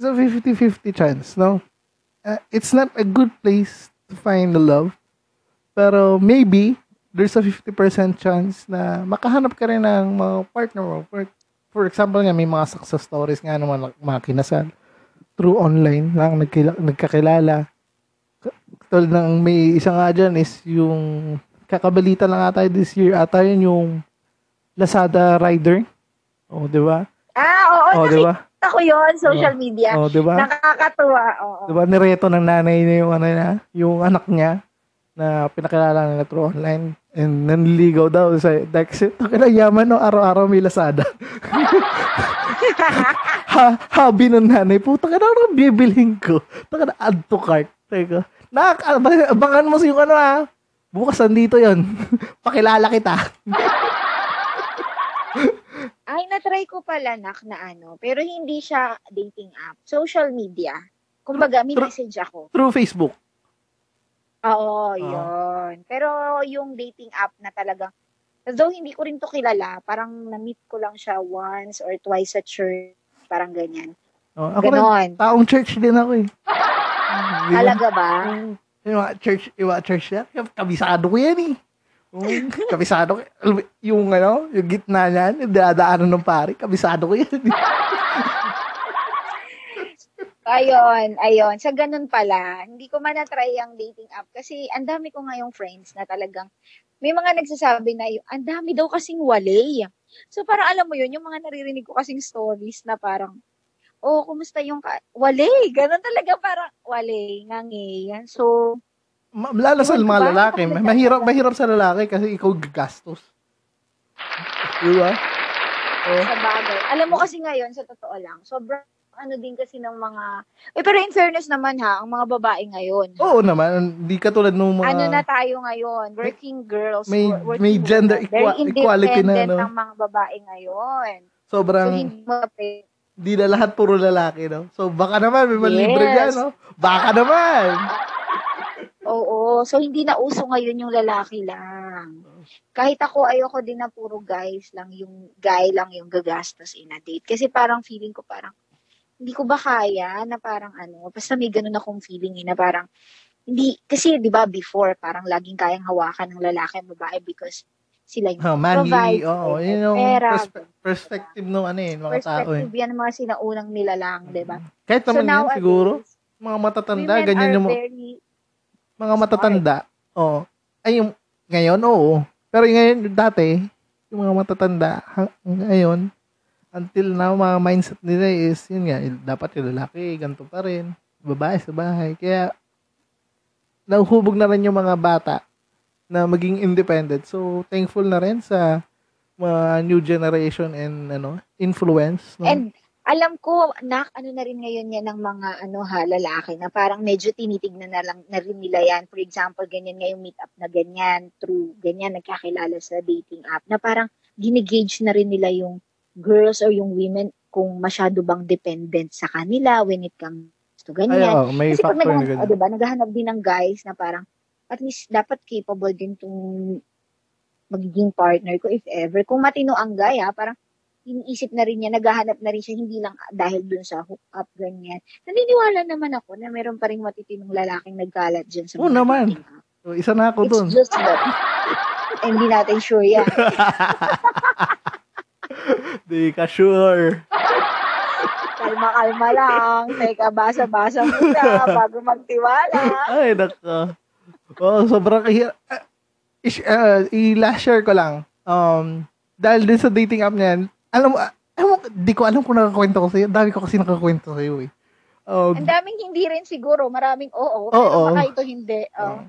it's a 50-50 chance, no? Uh, it's not a good place to find the love. Pero maybe, there's a 50% chance na makahanap ka rin ng mga partner mo. For, for example nga, may mga success stories nga naman mga kinasal through online lang nagkila, nagkakilala. Tulad ng may isa nga dyan is yung kakabalita lang ata this year ata yun yung Lazada rider. Oh, di ba? Ah, oo, Oh, di ba? nakita ko yun, social media. Oh, di ba? Nakakatuwa, oo. Di ba nireto ng nanay niya yung ano niya, yung anak niya na pinakilala nila through online and nanliligaw daw sa Dexit. Takina yaman no, araw-araw may Lazada. ha, habi ng nanay, puta ka na ano bibilhin ko. Taka na add to cart. Teka, nak, abangan mo sa yung ano ha. Bukas nandito yon Pakilala kita. Ay, na-try ko pala, nak, na ano. Pero hindi siya dating app. Social media. Kumbaga, may message ako. Through Facebook. Oo, yun. Pero yung dating app na talagang, though hindi ko rin to kilala, parang na-meet ko lang siya once or twice sa church. Parang ganyan. Oh, ako rin, Ganon. taong church din ako eh. Di ba? Talaga ba? Mga church, mga church na, kabisado ko yan eh. Um, kabisado ko. Yung ano, yung gitna niyan, yung dadaanan ng pare, kabisado ko yan. Ayun, ayun. Sa ganun pala, hindi ko man na-try ang dating app kasi ang dami ko ngayong friends na talagang may mga nagsasabi na yung ang dami daw kasing wale. So parang alam mo yun, yung mga naririnig ko kasing stories na parang oh, kumusta yung ka- wale? Ganun talaga parang wale, ngangi. So, Ma- Lalo sa mga lalaki, mahirap, mahirap sa lalaki kasi ikaw gagastos. Di ba? Oh. sa bagay. Alam mo kasi ngayon, sa totoo lang, sobrang ano din kasi ng mga... Eh, pero in fairness naman ha, ang mga babae ngayon. Oo naman, hindi katulad nung mga... ano na tayo ngayon, working girls, may- wor- working may gender very equa- equality na, independent no? ang mga babae ngayon. So, sobrang, hindi mo pe- di na lahat puro lalaki, no? So, baka naman, may malibre Yes. dyan, no? Baka naman! Oo, so hindi na uso ngayon yung lalaki lang. Kahit ako, ayoko din na puro guys lang, yung guy lang yung gagastos in a date. Kasi parang feeling ko parang, hindi ko ba kaya na parang ano, basta may ganun akong feeling eh, na parang, hindi, kasi di ba before, parang laging kayang hawakan ng lalaki at babae because sila yung Oh, manly, provide, oo. may yun yung pera, perspe- perspective ng ano eh, mga tao eh. perspective yan mga sinaunang nila lang, di ba? Kahit So naman yan, nowadays, siguro, mga matatanda, ganyan yung very, mga matatanda. Oo. Ay, yung, ngayon, oo. Pero yung ngayon, dati, yung mga matatanda, ha- ngayon, until now, mga mindset nila is, yun nga, dapat yung lalaki, ganito pa rin. Babae sa bahay. Kaya, nahuhubog na rin yung mga bata na maging independent. So, thankful na rin sa mga new generation and ano influence no? And alam ko, nak, ano na rin ngayon yan ng mga ano ha, lalaki na parang medyo tinitignan na lang na rin nila yan. For example, ganyan nga yung meet-up na ganyan, through ganyan, nagkakilala sa dating app, na parang ginigage na rin nila yung girls or yung women kung masyado bang dependent sa kanila when it comes to Ay, ganyan. oo, may Kasi pag naghahanap, ganyan. oh, diba, naghahanap din ng guys na parang at least dapat capable din tong magiging partner ko if ever. Kung matino ang guy ha, parang iniisip na rin niya, naghahanap na rin siya, hindi lang dahil dun sa hookup, ganyan. Naniniwala naman ako na meron pa rin matitinong lalaking nagkalat dyan sa Oo mga naman. dating app. So, isa na ako It's dun. just that, hindi natin sure yan. Di ka sure. Kalma-kalma lang. Teka, basa-basa muna bago magtiwala. Ay, nako. Oh, sobrang kahirap. Uh, is- uh, i-last share ko lang. Um, dahil din sa dating app na yan, alam mo, ah, alam mo, di ko alam kung nakakwento ko sa'yo. Dami ko kasi nakakwento sa'yo eh. Um, Ang daming hindi rin siguro. Maraming oo. Oo. Pero baka ito hindi. Oh.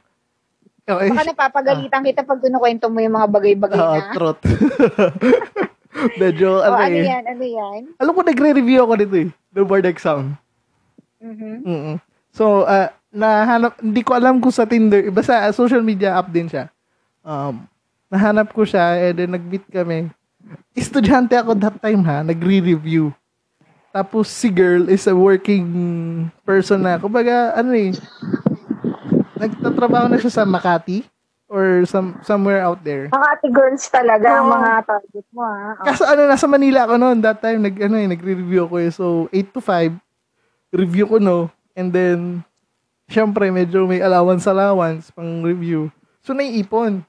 okay, Baka napapagalitan kita pag kinukwento mo yung mga bagay-bagay uh, na. truth. Medyo, O, ano, ano eh. yan? Ano yan? Alam ko, nagre-review ako dito eh. The board exam. Mhm. mm So, uh, nahanap, hindi ko alam kung sa Tinder, basta uh, social media app din siya. Um, nahanap ko siya, and then nag-meet kami. Estudyante ako that time ha, nagre-review. Tapos si girl is a working person na, kumbaga, ano eh, nagtatrabaho na siya sa Makati or some, somewhere out there. Mga ate girls talaga ang mga target mo, ha? Oh. Kaso ano, nasa Manila ako noon, that time, nag, ano, eh, nagre-review ako eh. So, 8 to 5. review ko, no? And then, syempre, medyo may allowance-allowance pang review. So, naiipon.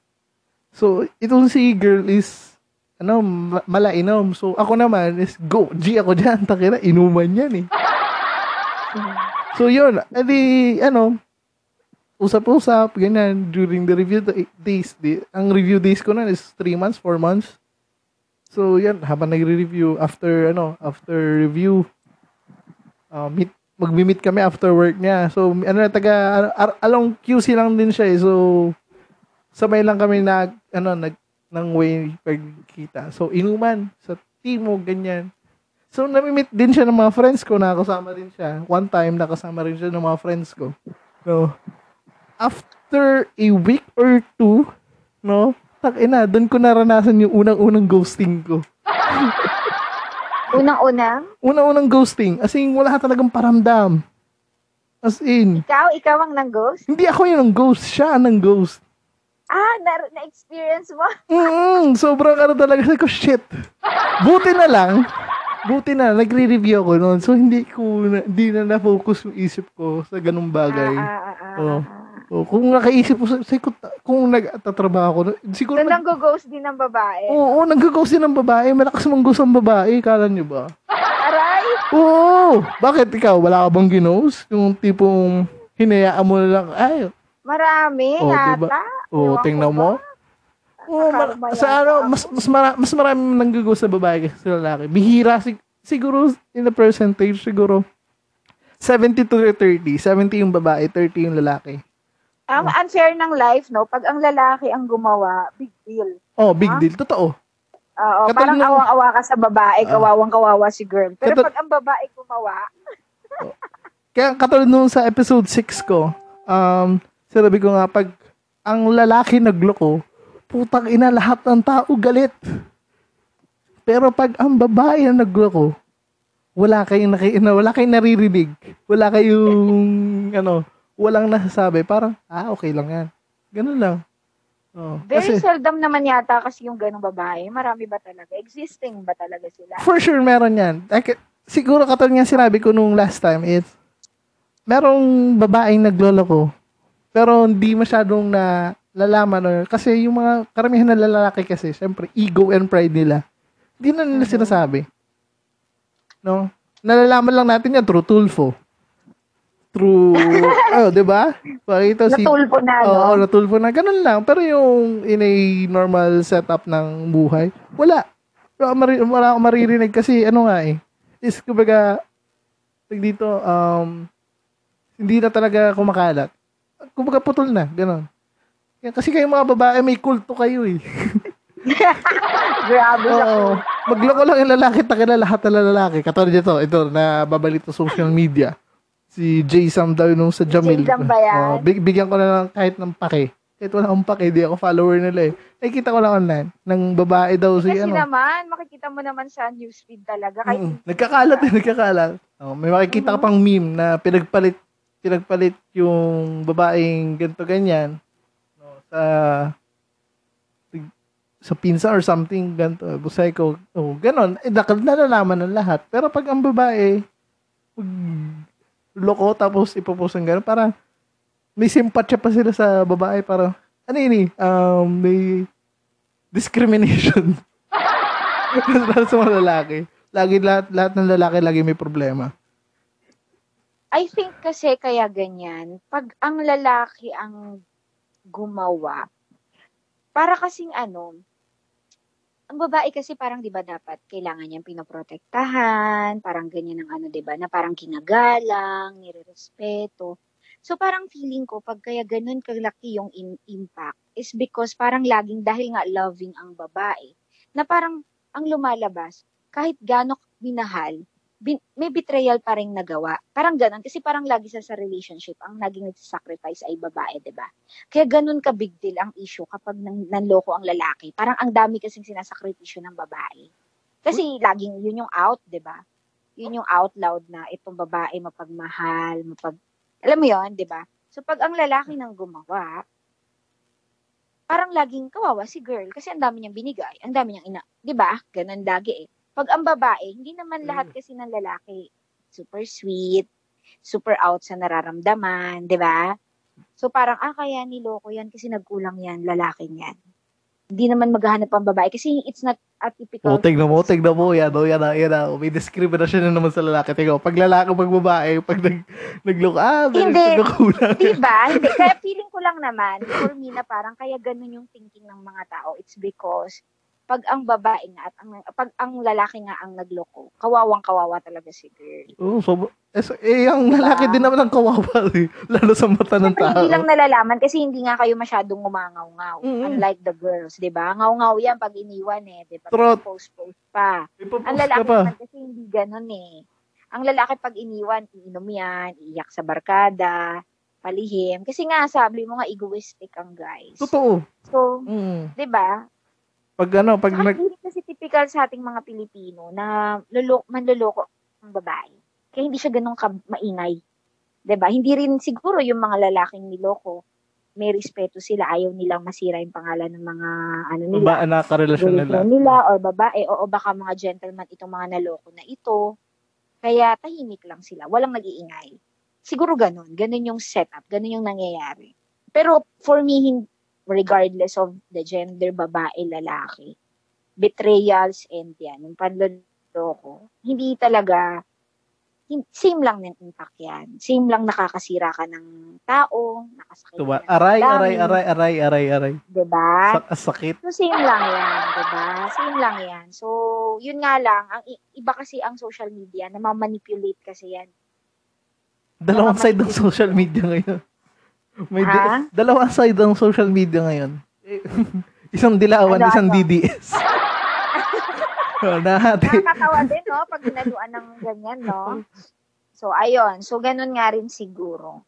So, itong si girl is, ano, ma- malainom. So, ako naman is, go, G ako dyan. Takira, inuman yan eh. So, yun. Edi, ano, usap-usap, ganyan, during the review da- days. Di, ang review days ko na is 3 months, 4 months. So, yan, habang nagre-review, after, ano, after review, uh, meet, magmi-meet kami after work niya. So, ano na, taga, along QC lang din siya eh. So, sabay lang kami nag, ano, nag, ng way pagkita. So, inuman sa Timo, ganyan. So, nami-meet din siya ng mga friends ko, nakasama din siya. One time, nakasama rin siya ng mga friends ko. No. After a week or two, no, tak ina, doon ko naranasan yung unang-unang ghosting ko. Unang-una, Unang-unang ghosting, as in, wala talagang paramdam. As in, ikaw, ikaw ang nang-ghost? hindi ako yung ang ghost, siya ang ghost. Ah, na- na-experience mo? Mm, sobrang ano talaga sabi ko, shit. Buti na lang, buti na, nagre-review ako noon. So, hindi ko, na, hindi na na-focus yung isip ko sa ganung bagay. Ah, ah, ah, Oo. ah. Oh, kung nakaisip ko, sa- sa- kung, kung nagtatrabaho ako, siguro, So, nag, nang-ghost din ng babae. oo, oh, nag-ghost din ng babae. Malakas mang ghost ang babae, kala niyo ba? Aray! Oo! Bakit ikaw? Wala ka bang ginos? Yung tipong hinayaan mo na lang, ay, Marami, Oh, yata. diba? Oo, Ewan tingnan mo. ba? Oo, ma- Karma sa ano, ako. mas mas mara, mas marami nanggugo sa babae kaysa sa lalaki. Bihira sig- siguro in the percentage siguro 70 to 30. 70 yung babae, 30 yung lalaki. Ang unfair ng life, no? Pag ang lalaki ang gumawa, big deal. Oh, big Ah? deal. Totoo. Oo, Katulad parang nung- awang-awa ka sa babae, Ah. kawawang-kawawa si girl. Pero Katul- pag ang babae gumawa, Kaya katulad nung sa episode 6 ko, um, sinabi ko nga, pag ang lalaki nagloko, putang ina lahat ng tao galit. Pero pag ang babae ang nagloko, wala kayong, naki, na, wala kayong naririnig. Wala kayong, ano, walang nasasabi. Parang, ah, okay lang yan. Ganun lang. Oh, very kasi, seldom naman yata kasi yung ganong babae. Marami ba talaga? Existing ba talaga sila? For sure, meron yan. Like, siguro katulad nga sinabi ko nung last time, it's, merong babaeng nagloloko, pero hindi masyadong na lalaman or, kasi yung mga karamihan na lalaki kasi, syempre, ego and pride nila. Hindi na nila Mhm. sinasabi. No? Nalalaman lang natin yan through Tulfo. Through, oh, di ba? Pakita si, Natulpo na, no? Oo, natulfo na. Ganun lang. Pero yung in a normal setup ng buhay, wala. Wala akong, mari- maririnig kasi ano nga eh. Is, kumbaga, dito, um, hindi na talaga kumakalat. Kumbaga putol na, ganun. Kaya- Kasi kayo mga babae, may kulto kayo eh. Grabe sa Oo. Magloko lang yung lalaki, takila lahat ng lalaki. Katulad dito, ito, na babalito sa social media. Si Jay Sam daw nung sa Jamil. Jay Sam ba yan? Oo, big, bigyan ko na lang kahit ng pake. Kahit wala akong pake, di ako follower nila eh. Nakikita ko lang online. Nang babae daw si Kasi ano. naman, makikita mo naman sa newsfeed talaga. Kahit Mm, nagkakalat eh, nagkakalat. Oh, may makikita ka pang meme na pinagpalit pinagpalit yung babaeng ganito ganyan no, sa sa pinsa or something ganito busay ko oh ganon. Eh, nak- nalalaman ng lahat. Pero pag ang babae pag loko tapos ipopost ng ganon parang may simpatya pa sila sa babae parang ano yun eh? Um, may discrimination. Para sa mga lalaki. Lagi lahat lahat ng lalaki lagi may problema I think kasi kaya ganyan, pag ang lalaki ang gumawa, para kasing ano, ang babae kasi parang 'di ba dapat kailangan niyang pinoprotektahan, parang ganyan ang ano 'di ba, na parang kinagalang, nirerespeto. So parang feeling ko pag kaya ganun kalaki yung in- impact is because parang laging dahil nga loving ang babae, na parang ang lumalabas kahit gaano minahal, bin, may betrayal pa rin nagawa. Parang ganun. Kasi parang lagi sa sa relationship, ang naging nagsasacrifice ay babae, ba? Kaya ganun ka big deal ang issue kapag nang, nanloko ang lalaki. Parang ang dami kasing sinasakripisyo ng babae. Kasi laging yun yung out, ba? Yun yung out loud na itong babae mapagmahal, mapag... Alam mo yun, di ba? So pag ang lalaki nang gumawa, parang laging kawawa si girl kasi ang dami niyang binigay, ang dami niyang ina, 'di ba? Ganun lagi eh. Pag ang babae, hindi naman lahat kasi ng lalaki super sweet, super out sa nararamdaman, di ba? So parang, ah, kaya niloko yan kasi nagkulang yan, lalaking yan. Hindi naman maghahanap ang babae kasi it's not a typical... O, tignan mo, tignan mo, yan, o, yan, na, yan, na. May discrimination na naman sa lalaki. Tingnan mo, pag lalaki, pag babae, pag nag, nagloko, ah, Hindi. nagkukulang. Di ba? Hindi. Kaya feeling ko lang naman, for me na parang kaya ganun yung thinking ng mga tao. It's because pag ang babae nga at ang, pag ang lalaki nga ang nagloko, kawawang kawawa talaga si girl. Oo, so, eh, so, eh, ang lalaki din naman ang kawawa, eh. Lalo sa mata ng Siyempre, tao. hindi lang nalalaman kasi hindi nga kayo masyadong umangaw-ngaw. Mm-mm. Unlike the girls, di ba? Ngaw-ngaw yan pag iniwan eh. Di ba? Post-post pa. Ipapost Ang lalaki pa. naman kasi hindi ganun eh. Ang lalaki pag iniwan, iinom yan, iiyak sa barkada, palihim. Kasi nga, sabi mo nga, egoistic ang guys. Totoo. So, Mm. di ba? Pag ano, pag Saka nag... hindi kasi typical sa ating mga Pilipino na lulok, manluloko ang babae. Kaya hindi siya ganun ka maingay. 'Di ba? Hindi rin siguro yung mga lalaking niloko may respeto sila, ayaw nilang masira yung pangalan ng mga ano nila, Ba, na karelasyon nila. nila or babae o, o baka mga gentleman itong mga naloko na ito. Kaya tahimik lang sila, walang nag-iingay. Siguro ganun, ganun yung setup, ganun yung nangyayari. Pero for me, hin- regardless of the gender, babae, lalaki, betrayals and yan, yung panloloko, hindi talaga, same lang ng impact yan. Same lang nakakasira ka ng tao, nakasakit Tuwa. ka ng Aray, aray, aray, aray, aray, aray. Diba? Sa- sakit. So, same lang yan, diba? Same lang yan. So, yun nga lang, ang iba kasi ang social media, na manipulate kasi yan. Dalawang side ng social media ngayon. May di- Ha? dalawang side ng social media ngayon. Isang dilawan, Ano, isang ano? DDS. nahati. Nakakatawa din, no? Pag ginaluan ng ganyan, no? So, ayun. So, ganun nga rin siguro.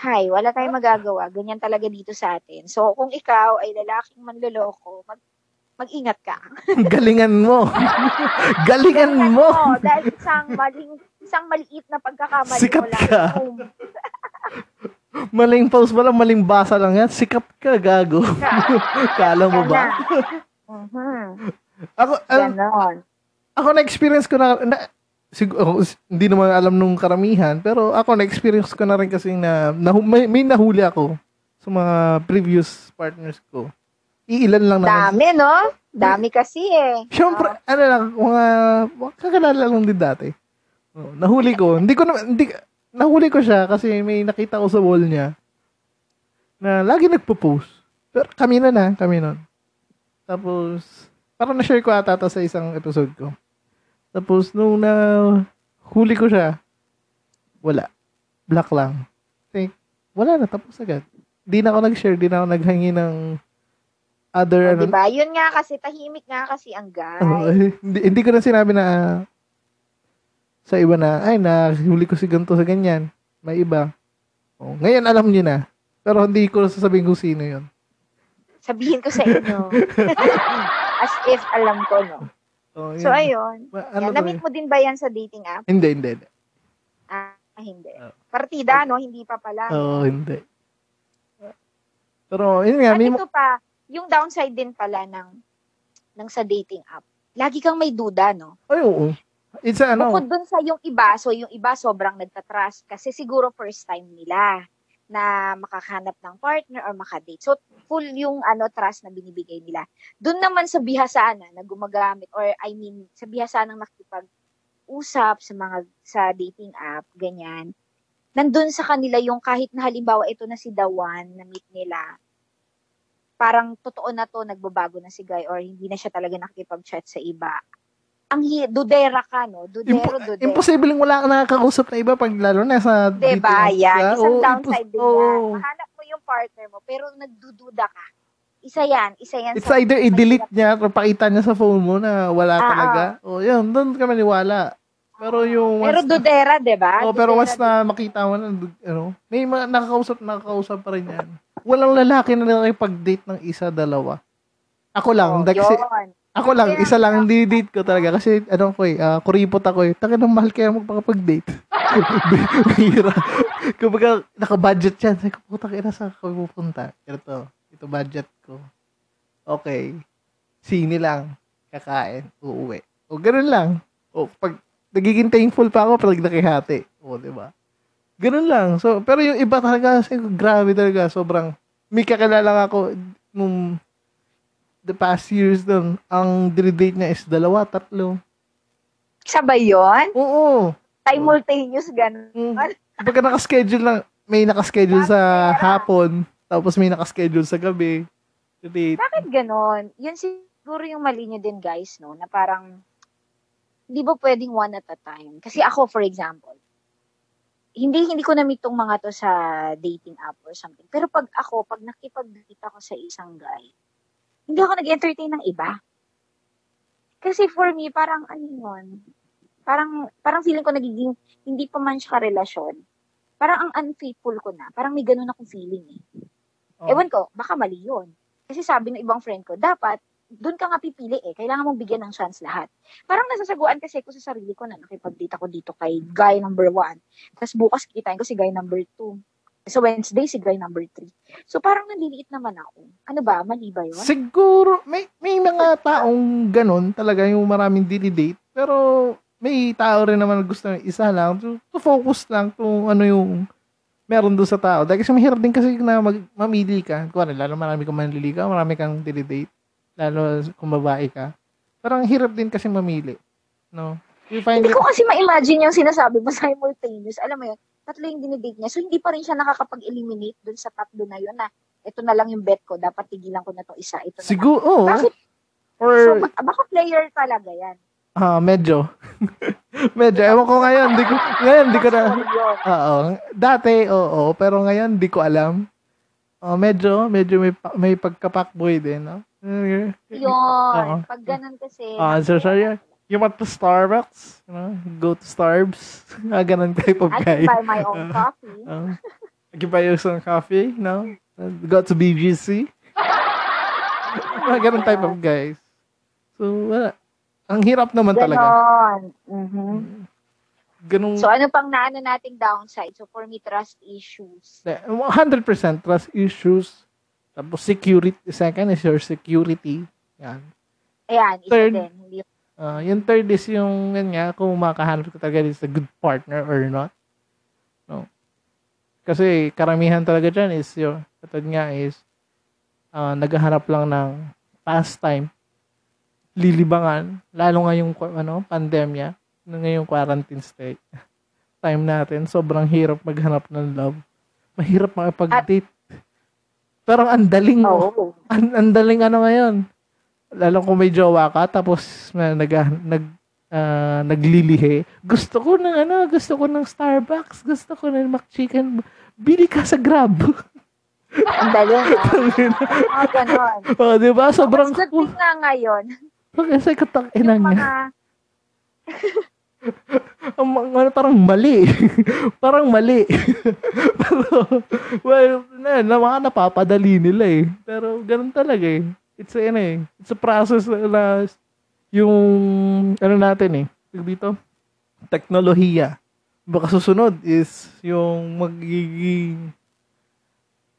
Hay, wala tayong magagawa. Ganyan talaga dito sa atin. So, kung ikaw ay lalaking manloloko, mag mag-ingat ka. Galingan mo. Galingan mo. Oo, dahil isang maling isang maliit na pagkakamali Sikat mo lang. ka. Boom. Maling post mo lang, maling basa lang yan. Sikap ka, gago. Kala mo ba? Mhm. Ako, Ganon. ako na-experience ko na, na siguro, hindi naman alam nung karamihan, pero ako na-experience ko na rin kasi na, nahu- may, may nahuli ako sa mga previous partners ko. Iilan lang naman. Dami, no? Dami kasi eh. Siyempre, ano lang, mga, mga kakilala lang din dati. Oh, nahuli ko. Hindi ko naman, hindi, nahuli ko siya kasi may nakita ko sa wall niya na lagi nagpo-post. Pero kami na na, kami nun. Tapos, parang na-share ko ata sa isang episode ko. Tapos, nung na huli ko siya, wala. Black lang. Think, wala na, tapos agad. Di na ako nag-share, di na ako naghangi ng other, Oh, ano, diba? Yun nga kasi, tahimik nga kasi ang guy. eh, hindi, hindi ko na sinabi na sa iba na, ay, nahuli ko si ganito sa ganyan. May iba. Oh, ngayon alam niyo na. Pero hindi ko sasabihin kung sino yun. Sabihin ko sa inyo. As if alam ko, no? Oh, So, ayun. Ma- ano Na-meet eh? mo din ba yan sa dating app? Hindi, hindi. hindi. Ah, hindi. Oh. Partida, no? Hindi pa pala. Oo, hindi. Pero, yun nga, At may, ito pa, yung downside din pala ng, ng sa dating app. Lagi kang may duda, no? ay, oo. It's a, ano, Bukod dun sa yung iba, so yung iba sobrang nagtatrust kasi siguro first time nila na makakahanap ng partner or makadate. So, full yung ano trust na binibigay nila. Doon naman sa bihasana na gumagamit or I mean, sa bihasana ng nakipag-usap sa mga sa dating app, ganyan. Nandun sa kanila yung kahit na halimbawa ito na si Dawan na meet nila, parang totoo na to, nagbabago na si Guy or hindi na siya talaga nakikipag-chat sa iba. Ang hi- dudera ka, no? Dudero, impo- dudera. imposibleng wala ka nakakausap na iba pag lalo na sa Diba? dating Yan. apps, Isang oo, downside impos- din yan. Mahanap mo yung partner mo, pero nagdududa ka. Isa yan. Isa yan It's sa... either i-delete niya or pakita niya sa phone mo na wala Ah, talaga. O, yun, doon ka maniwala. Pero yung Pero once na- dudera, diba? Oh, pero Dudera once na makita mo na, ano, may mga nakakausap, nakakausap pa rin yan. Walang lalaki na nakikipag-date ng isa, dalawa. Ako lang, Oh, da- kasi. Ako lang, isa lang ang date ko talaga. Kasi, ano ko eh, ah, kuripot ako eh. Taka ng mahal kaya magpakapag-date. Bihira. Kumbaga, naka-budget yan. Sabi ko, puta kaya saan ka pupunta? Ito, ito budget ko. Okay. Sini lang. Kakain. Uuwi. O, ganun lang. O, pag nagiging thankful pa ako pag nakihati. O, di ba? Ganun lang. So, pero yung iba talaga, kasi grabe talaga. Sobrang, may kakilala ako nung the past years doon, ang dinidate niya is dalawa, tatlo. Sabay yun? Oo. Simultaneous ganun. Mm. Pagka nakaschedule lang, may nakaschedule sa hapon, tapos may nakaschedule sa gabi. Date. Bakit ganon? Yun siguro yung mali nyo din guys, no? Na parang, hindi ba pwedeng one at a time? Kasi ako, for example, hindi hindi ko na-meet tong mga to sa dating app or something. Pero pag ako, pag nakipag-date ako sa isang guy, hindi ako nag-entertain ng iba. Kasi for me, parang ano yun, parang, parang feeling ko nagiging, hindi pa man siya relasyon. Parang ang unfaithful ko na. Parang may ganun akong feeling eh. Oh. Ewan ko, baka mali yun. Kasi sabi ng ibang friend ko, dapat, doon ka nga pipili eh. Kailangan mong bigyan ng chance lahat. Parang nasasaguan kasi ko sa sarili ko na nakipag-date ako dito kay guy number one. Tapos bukas kikitain ko si guy number two. So Wednesday, si guy number three. So parang naliliit naman ako. Ano ba? Mali ba yun? Siguro, may, may mga taong ganun talaga yung maraming dinidate. Pero may tao rin naman na gusto ng isa lang. To, to focus lang kung ano yung meron doon sa tao. Dahil kasi mahirap din kasi na mag, mamili ka. Kung ano, lalo marami kang manliligaw, marami kang dinidate. Lalo kung babae ka. Parang hirap din kasi mamili. No? You find Hindi it, ko kasi ma-imagine yung sinasabi mo simultaneous. Alam mo yun, tatlo yung dinidate niya. So, hindi pa rin siya nakakapag-eliminate dun sa tatlo na yun na ito na lang yung bet ko, dapat tigilan ko na to isa. Ito siguro, oh, Bakit? or, So, ba- baka player talaga yan. ah, medyo. medyo. Ewan ko ngayon, di ko, ngayon, di ko na. Oo. Dati, oo. Pero ngayon, di ko alam. Oh, medyo, medyo may, may pagkapakboy din, no? Yun. Pag ganun kasi. Ah, so, sorry. You want to Starbucks? You know, go to Starbs? Ah, ganun type of I guy. can buy my own coffee. Uh, give buy you some coffee, no? Go to BGC? Mga ganun type of guys. So, wala. Ang hirap naman talaga. Ganon. Mhm. Ganun, So, ano pang naano nating downside? So, for me, trust issues. 100% trust issues. Tapos security, second is your security. Yan. Ayan, isa Third. din. Uh, yung third is yung, yan nga, kung makahanap ka talaga is a good partner or not. No. Kasi karamihan talaga dyan is yung, katad nga is, uh, naghahanap lang ng pastime, lilibangan, lalo ngayong ano, pandemya, ngayong quarantine state. Time natin, sobrang hirap maghanap ng love. Mahirap makipag-date. Pero ang daling, Oo. ang, ang daling ano ngayon. Lalo kung may jowa ka, tapos na, nag, nag, ah, naglilihi. Gusto ko ng ano, gusto ko ng Starbucks, gusto ko ng McChicken. Bili ka sa Grab. Ang dali na. Mga ganon. oh, di ba? Sobrang, Mas good nga ngayon. kasi katang ina niya. mga, Ang mga- ano, parang mali. parang mali. Pero, well, na, na, mga napapadali nila eh. Pero, ganun talaga eh. It's a, ano eh, it's a process na yung, ano natin eh, dito, teknolohiya. Baka susunod is yung magiging,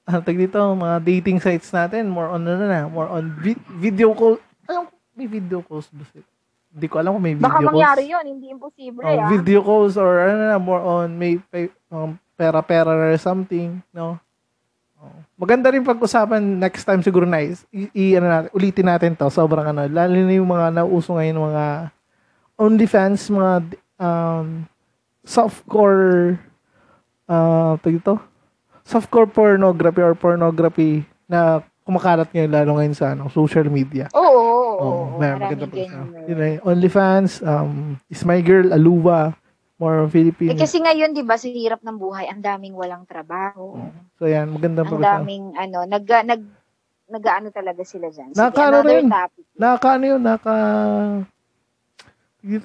ano dito, mga dating sites natin, more on, ano na, more on vi- video call. Alam ko, may video calls ba sila? Hindi ko alam kung may video baka calls. mangyari yun. Hindi imposible Oh, ah. video calls or ano na, more on may pay, um, pera-pera or something, no? Oh. Maganda rin pag-usapan next time siguro na is, i, i- ano natin, ulitin natin to. Sobrang ano, lalo na yung mga nauso ngayon, mga OnlyFans, mga um, softcore, uh, ito, softcore pornography or pornography na kumakalat ngayon lalo ngayon sa ano, social media. Oo, oo. Oh, oo. may Maraming maganda pa. Yun OnlyFans, um, Is My Girl, Aluwa, more on Eh, kasi ngayon, di ba, sa hirap ng buhay, ang daming walang trabaho. So yan, magandang Ang pag daming, ano, nag, nag, nag-ano talaga sila dyan. Sige, Nakakaano another rin. topic. Nakaka ano yun, naka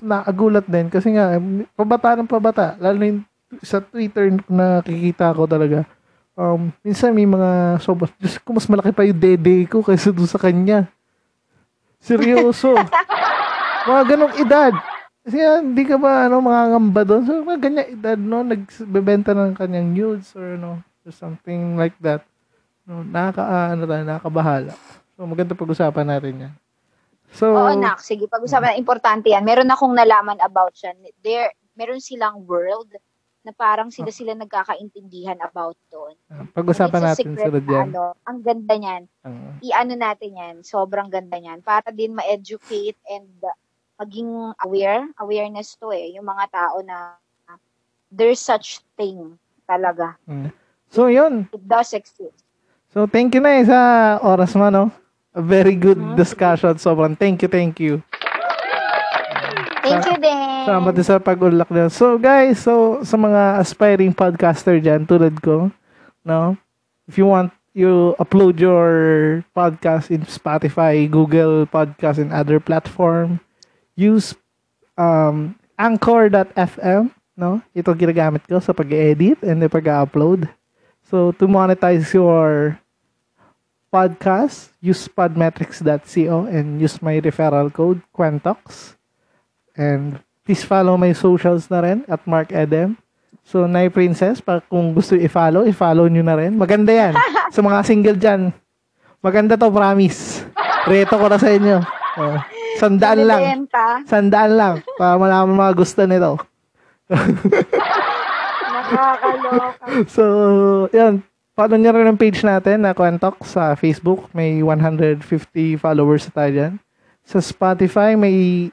nakagulat din. Kasi nga eh, pabata ng pabata. Lalo na yung sa Twitter na nakikita ko talaga. Um minsan may mga sobrang Diyos ko mas malaki pa yung dede ko kaysa doon sa kanya. Seryoso. Mga ganong edad kasi nga, hindi ka ba ano mangangamba doon so mga ganyan edad no nagbebenta ng kanyang nudes or ano or something like that no nakaka ah, ano tayo nakakabahala so maganda pag-usapan natin yan So, Oo, nak. Sige, pag-usapan. Importante yan. Meron akong nalaman about yan. There, meron silang world na parang sila-sila nagkakaintindihan about doon. pag-usapan It's a natin secret sunod yan. Ano, ang ganda niyan. Ah. I-ano natin yan. Sobrang ganda niyan. Para din ma-educate and uh, maging aware. Awareness to eh. Yung mga tao na there's such thing talaga. so, yun. It does exist. So, thank you na eh sa oras mo, no? A very good Mhm. discussion. Sobrang thank you, thank you. Thank you din. Salamat din sa pag-unlock na. So, guys, so, sa mga aspiring podcaster dyan, tulad ko, no? If you want, you upload your podcast in Spotify, Google Podcast, and other platform. Use um, Anchor.fm, no? Ito ginagamit ko sa pag-edit and pag-upload. So, to monetize your podcast, use podmetrics.co and use my referral code, Quentox. And please follow my socials na rin at Mark Edem. So, Nay Princess, pa kung gusto i-follow, i-follow nyo na rin. Maganda yan. sa mga single dyan. Maganda to, promise. Reto ko na sa inyo. Oh, sandaan lang. Sandaan lang. Para malaman mga gusto nito. Nakakaloka. So, yan. Follow nyo rin ang page natin na Kwentok sa Facebook. May 150 followers tayo dyan. Sa Spotify, may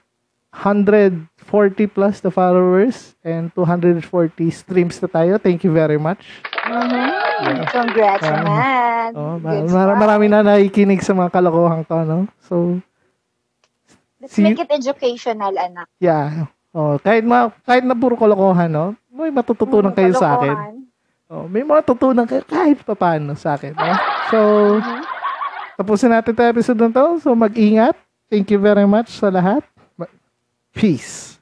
140 plus na followers and 240 streams na tayo. Thank you very much. Mhm. Congrats, Ah. man. Oh, mar- stuff. marami na nakikinig sa mga kalokohan ko, no? So, Let's See- make it educational, anak. yeah. Oh, kahit ma kahit na puro kalokohan, no? May matututunan Mm, kayo sa akin. kalokohan. Oh, may matutunan kayo kahit papaano sa akin, no? So, Mhm. tapusin natin 'tong episode na to. So, mag-ingat. Thank you very much sa lahat. Peace.